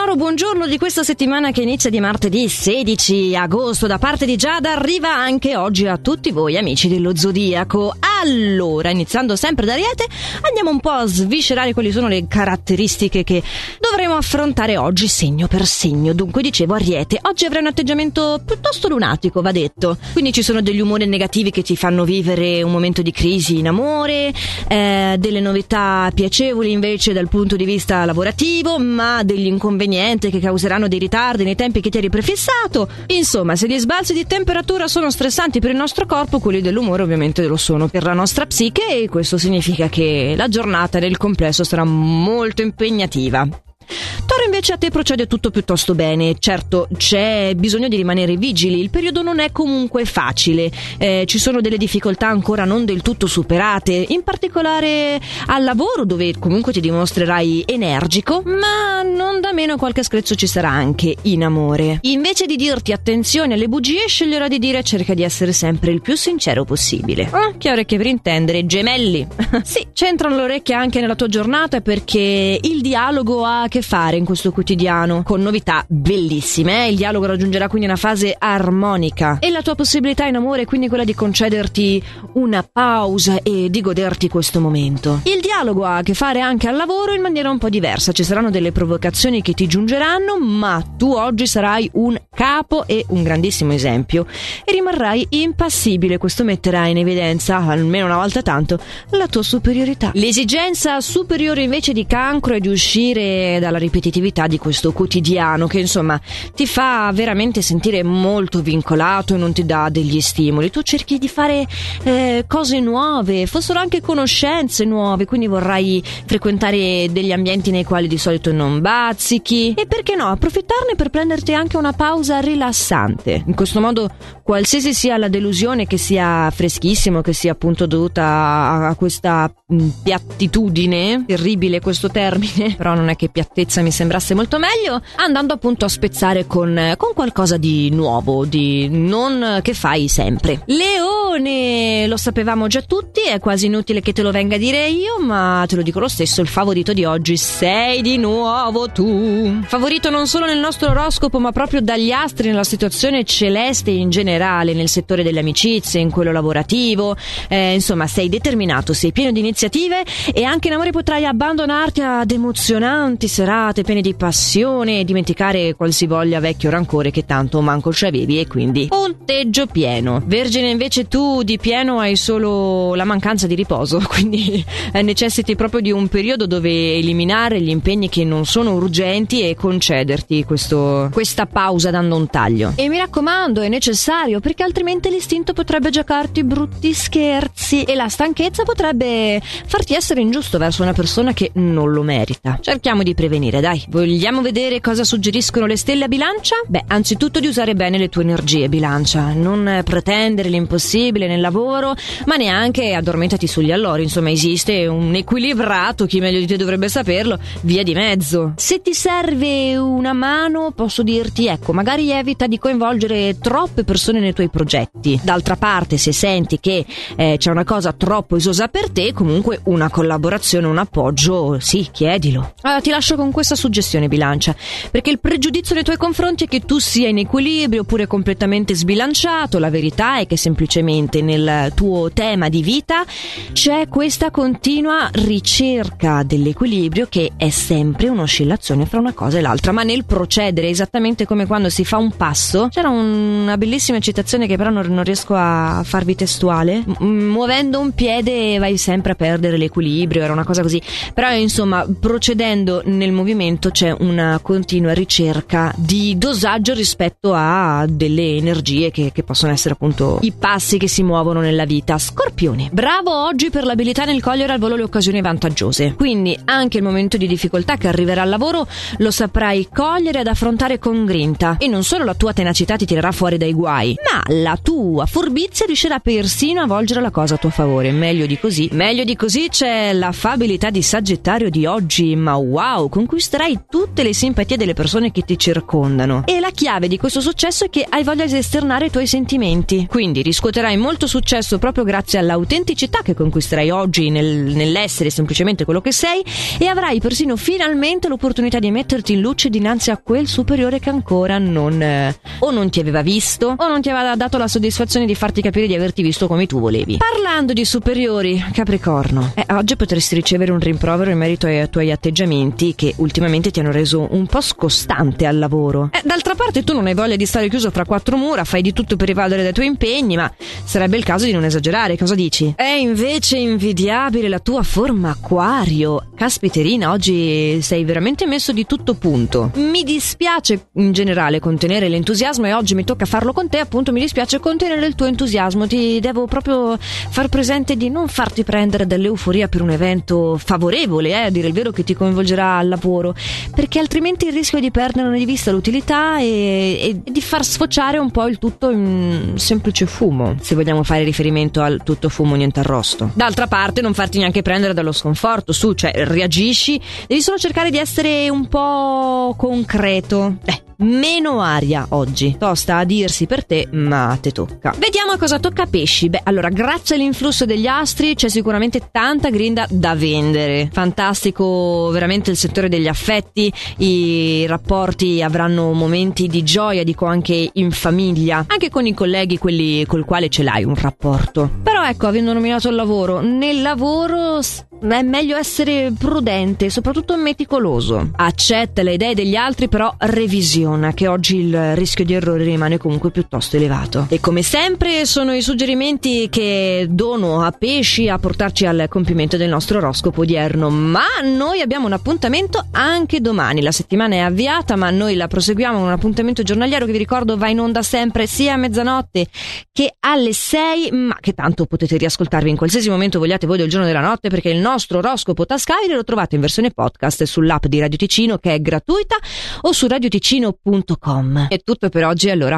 sonoro buongiorno di questa settimana che inizia di martedì 16 agosto da parte di Giada arriva anche oggi a tutti voi amici dello Zodiaco. Allora, iniziando sempre da Ariete, andiamo un po' a sviscerare quali sono le caratteristiche che dovremo affrontare oggi segno per segno. Dunque, dicevo Ariete, oggi avrai un atteggiamento piuttosto lunatico, va detto. Quindi ci sono degli umori negativi che ti fanno vivere un momento di crisi in amore, eh, delle novità piacevoli invece dal punto di vista lavorativo, ma degli inconvenienti che causeranno dei ritardi nei tempi che ti eri prefissato. Insomma, se gli sbalzi di temperatura sono stressanti per il nostro corpo, quelli dell'umore ovviamente lo sono per la nostra psiche e questo significa che la giornata nel complesso sarà molto impegnativa. Toro invece a te procede tutto piuttosto bene, certo c'è bisogno di rimanere vigili, il periodo non è comunque facile, eh, ci sono delle difficoltà ancora non del tutto superate, in particolare al lavoro dove comunque ti dimostrerai energico, ma non da meno qualche screzzo ci sarà anche in amore. Invece di dirti attenzione alle bugie, sceglierò di dire cerca di essere sempre il più sincero possibile. Ah, che orecchie per intendere, gemelli. sì, c'entrano le orecchie anche nella tua giornata perché il dialogo ha a che fare in questo quotidiano, con novità bellissime. Eh? Il dialogo raggiungerà quindi una fase armonica e la tua possibilità in amore è quindi quella di concederti una pausa e di goderti questo momento. Il dialogo ha a che fare anche al lavoro in maniera un po' diversa, ci saranno delle provocazioni che ti giungeranno, ma tu oggi sarai un capo e un grandissimo esempio e rimarrai impassibile. Questo metterà in evidenza, almeno una volta tanto, la tua superiorità. L'esigenza superiore invece di cancro è di uscire dalla ripetitività di questo quotidiano che insomma ti fa veramente sentire molto vincolato e non ti dà degli stimoli. Tu cerchi di fare eh, cose nuove, fossero anche conoscenze nuove, quindi vorrai frequentare degli ambienti nei quali di solito non bazzichi e perché no, approfittarne per prenderti anche una pausa rilassante. In questo modo, qualsiasi sia la delusione, che sia freschissimo, che sia appunto dovuta a, questa piattitudine, terribile questo termine, però non è che piattezza mi sembrasse molto meglio, andando appunto a spezzare con, con qualcosa di nuovo, di non che fai sempre. Leone, lo sapevamo già tutti, è quasi inutile che te lo venga a dire io, ma te lo dico lo stesso, il favorito di oggi sei di nuovo tu. Favorito non solo nel nostro oroscopo, ma proprio dagli astri nella situazione celeste in generale, nel settore delle amicizie, in quello lavorativo, eh, insomma sei determinato, sei pieno di iniziative e anche in amore potrai abbandonarti ad emozionanti serate piene di passione e dimenticare qualsivoglia vecchio rancore che tanto manco c'avevi e quindi punteggio pieno. Vergine invece tu di pieno hai solo la mancanza di riposo, quindi eh, necessiti proprio di un periodo dove eliminare gli impegni che non sono urgenti e concederti questo, questa pausa dando un taglio. E mi raccomando, è necessario perché altrimenti l'istinto potrebbe giocarti brutti scherzi e la stanchezza potrebbe farti essere ingiusto verso una persona che non lo merita. Cerchiamo di prevenire, dai. Vogliamo vedere cosa suggeriscono le stelle a bilancia? Beh, anzitutto di usare bene le tue energie, bilancia. Non pretendere l'impossibile nel lavoro, ma neanche addormentati sugli allori. Insomma, esiste un equilibrato, chi meglio di te dovrebbe saperlo, via di mezzo. Se ti serve una mano, posso dirti, ecco, magari evita di coinvolgere troppe persone nei tuoi progetti. D'altra parte, se senti che eh, c'è una cosa troppo esosa per te, comunque una collaborazione, un appoggio, sì, chiedilo. Allora, ti lascio con questa suggestione, bilancia, perché il pregiudizio nei tuoi confronti è che tu sia in equilibrio oppure completamente sbilanciato. La verità è che semplicemente nel tuo tema di vita c'è questa continua ricerca dell'equilibrio che è sempre un'oscillazione fra una cosa e l'altra, ma nel procedere esattamente come quando si fa un passo, c'era una bellissima citazione che però non, riesco a farvi testuale. Muovendo un piede vai sempre a perdere l'equilibrio, era una cosa così. Però insomma, procedendo nel movimento c'è una continua ricerca di dosaggio rispetto a delle energie che, che possono essere appunto i passi che si muovono nella vita. Scorpione, bravo oggi per l'abilità nel cogliere al volo le occasioni vantaggiose. Quindi anche il momento di difficoltà che arriverà al lavoro lo saprai cogliere ed affrontare con grinta. E non solo la tua tenacità ti tirerà fuori dai guai, ma la tua furbizia riuscirà persino a volgere la cosa a tuo favore. Meglio di così. Meglio di così c'è l'affabilità di Sagittario di oggi, ma wow, conquisterai tutte le simpatie delle persone che ti circondano. E la chiave di questo successo è che hai voglia di esternare i tuoi sentimenti. Quindi riscuoterai molto successo proprio grazie all'autenticità che conquisterai oggi nel, nell'essere semplicemente quello che sei e avrai persino finalmente l'opportunità di metterti in luce dinanzi a quel superiore che ancora non eh, o non ti aveva visto o non ti aveva dato la soddisfazione di farti capire di averti visto come tu volevi. Parlando di superiori, Capricorno, eh, oggi potresti ricevere un rimprovero in merito ai tuoi atteggiamenti che ultimamente ti hanno reso un po' scostante al lavoro. Eh, d'altra parte tu non hai voglia di stare chiuso fra quattro mura, fai di tutto per evadere dai tuoi impegni, ma sarebbe il caso di non esagerare, cosa dici? È invece invidiabile la tua forma acquario. Caspiterina, oggi sei veramente messo di tutto punto. Mi dispiace in generale contenere l'entusiasmo e oggi mi tocca farlo con te, appunto mi dispiace contenere il tuo entusiasmo, ti devo proprio far presente di non farti prendere dall'euforia per un evento favorevole, eh, a dire il vero che ti coinvolgerà al lavoro, perché altrimenti il rischio di perdere di vista l'utilità e, e di far sfociare un po' il tutto in semplice fumo, se vogliamo fare riferimento al tutto fumo niente arrosto. D'altra parte non farti neanche prendere dallo sconforto, su, cioè reagisci, devi solo cercare di essere un po' concreto. Eh, meno aria oggi. Tosta a dirsi per te, ma te tocca. Vediamo cosa tocca a pesci. Beh, allora, grazie all'influsso degli astri c'è sicuramente tanta grinda da vendere. Fantastico veramente il settore degli affetti, i rapporti avranno momenti di gioia, dico anche in famiglia, anche con i colleghi, quelli col quale ce l'hai un rapporto. Però ecco, avendo nominato il lavoro, nel lavoro è meglio essere prudente, soprattutto meticoloso. Accetta le idee degli altri, però revisiona che oggi il rischio di errore rimane comunque piuttosto elevato. E come sempre sono i suggerimenti che dono a pesci a portarci al compimento del nostro oroscopo odierno, ma noi abbiamo un appuntamento anche domani. La settimana è avviata, ma noi la proseguiamo con un appuntamento giornaliero che vi ricordo va in onda sempre sia a mezzanotte che alle 6, ma che tanto potete riascoltarvi in qualsiasi momento vogliate voi del giorno della notte perché il nostro oroscopo tascabile lo trovate in versione podcast sull'app di Radio Ticino che è gratuita o su radioticino.com. È tutto per oggi, allora